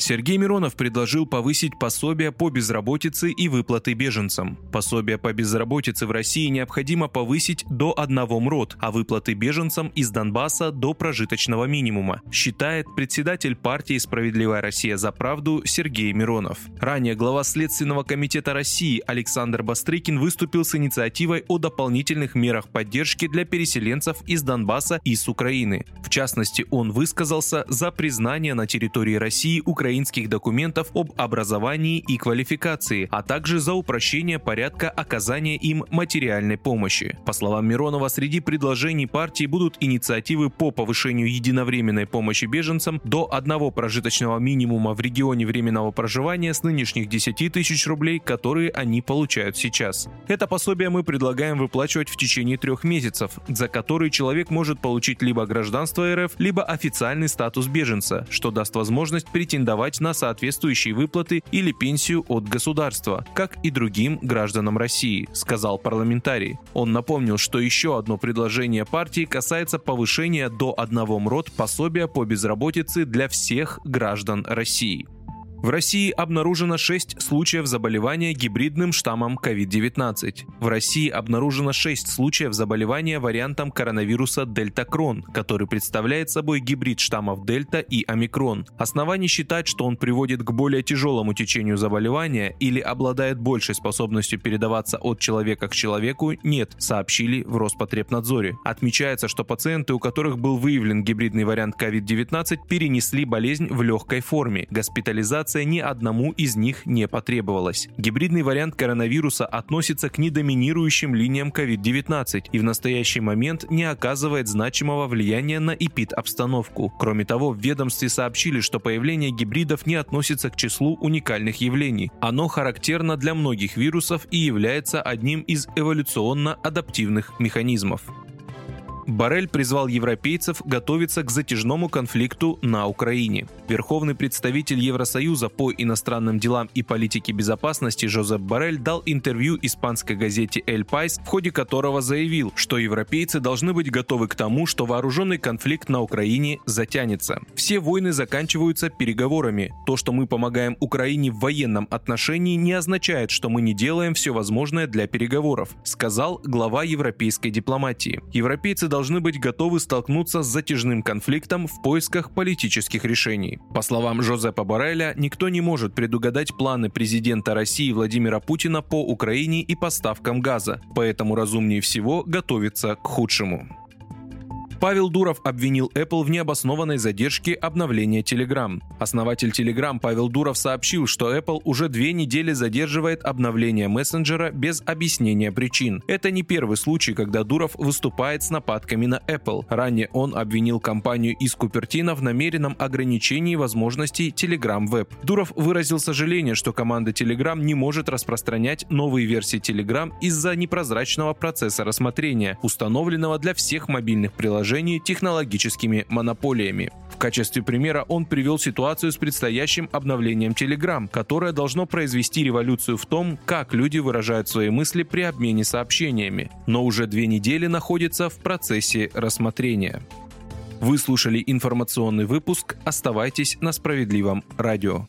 Сергей Миронов предложил повысить пособия по безработице и выплаты беженцам. Пособия по безработице в России необходимо повысить до одного МРОД, а выплаты беженцам из Донбасса до прожиточного минимума, считает председатель партии «Справедливая Россия за правду» Сергей Миронов. Ранее глава Следственного комитета России Александр Бастрыкин выступил с инициативой о дополнительных мерах поддержки для переселенцев из Донбасса и с Украины. В частности, он высказался за признание на территории России Украины украинских документов об образовании и квалификации, а также за упрощение порядка оказания им материальной помощи. По словам Миронова, среди предложений партии будут инициативы по повышению единовременной помощи беженцам до одного прожиточного минимума в регионе временного проживания с нынешних 10 тысяч рублей, которые они получают сейчас. Это пособие мы предлагаем выплачивать в течение трех месяцев, за которые человек может получить либо гражданство РФ, либо официальный статус беженца, что даст возможность претендовать претендовать на соответствующие выплаты или пенсию от государства, как и другим гражданам России, сказал парламентарий. Он напомнил, что еще одно предложение партии касается повышения до одного МРОД пособия по безработице для всех граждан России. В России обнаружено 6 случаев заболевания гибридным штаммом COVID-19. В России обнаружено 6 случаев заболевания вариантом коронавируса Дельта-Крон, который представляет собой гибрид штаммов Дельта и Омикрон. Оснований считать, что он приводит к более тяжелому течению заболевания или обладает большей способностью передаваться от человека к человеку, нет, сообщили в Роспотребнадзоре. Отмечается, что пациенты, у которых был выявлен гибридный вариант COVID-19, перенесли болезнь в легкой форме. Госпитализация вакцинация ни одному из них не потребовалась. Гибридный вариант коронавируса относится к недоминирующим линиям COVID-19 и в настоящий момент не оказывает значимого влияния на эпид-обстановку. Кроме того, в ведомстве сообщили, что появление гибридов не относится к числу уникальных явлений. Оно характерно для многих вирусов и является одним из эволюционно адаптивных механизмов. Барель призвал европейцев готовиться к затяжному конфликту на Украине. Верховный представитель Евросоюза по иностранным делам и политике безопасности Жозеп Барель дал интервью испанской газете «Эль Пайс», в ходе которого заявил, что европейцы должны быть готовы к тому, что вооруженный конфликт на Украине затянется. Все войны заканчиваются переговорами. То, что мы помогаем Украине в военном отношении, не означает, что мы не делаем все возможное для переговоров, сказал глава европейской дипломатии. Европейцы должны должны быть готовы столкнуться с затяжным конфликтом в поисках политических решений. По словам Жозепа Барреля, никто не может предугадать планы президента России Владимира Путина по Украине и поставкам газа, поэтому разумнее всего готовиться к худшему. Павел Дуров обвинил Apple в необоснованной задержке обновления Telegram. Основатель Telegram Павел Дуров сообщил, что Apple уже две недели задерживает обновление мессенджера без объяснения причин. Это не первый случай, когда Дуров выступает с нападками на Apple. Ранее он обвинил компанию из Купертино в намеренном ограничении возможностей Telegram Web. Дуров выразил сожаление, что команда Telegram не может распространять новые версии Telegram из-за непрозрачного процесса рассмотрения, установленного для всех мобильных приложений приложений технологическими монополиями. В качестве примера он привел ситуацию с предстоящим обновлением Telegram, которое должно произвести революцию в том, как люди выражают свои мысли при обмене сообщениями, но уже две недели находится в процессе рассмотрения. Вы слушали информационный выпуск. Оставайтесь на справедливом радио.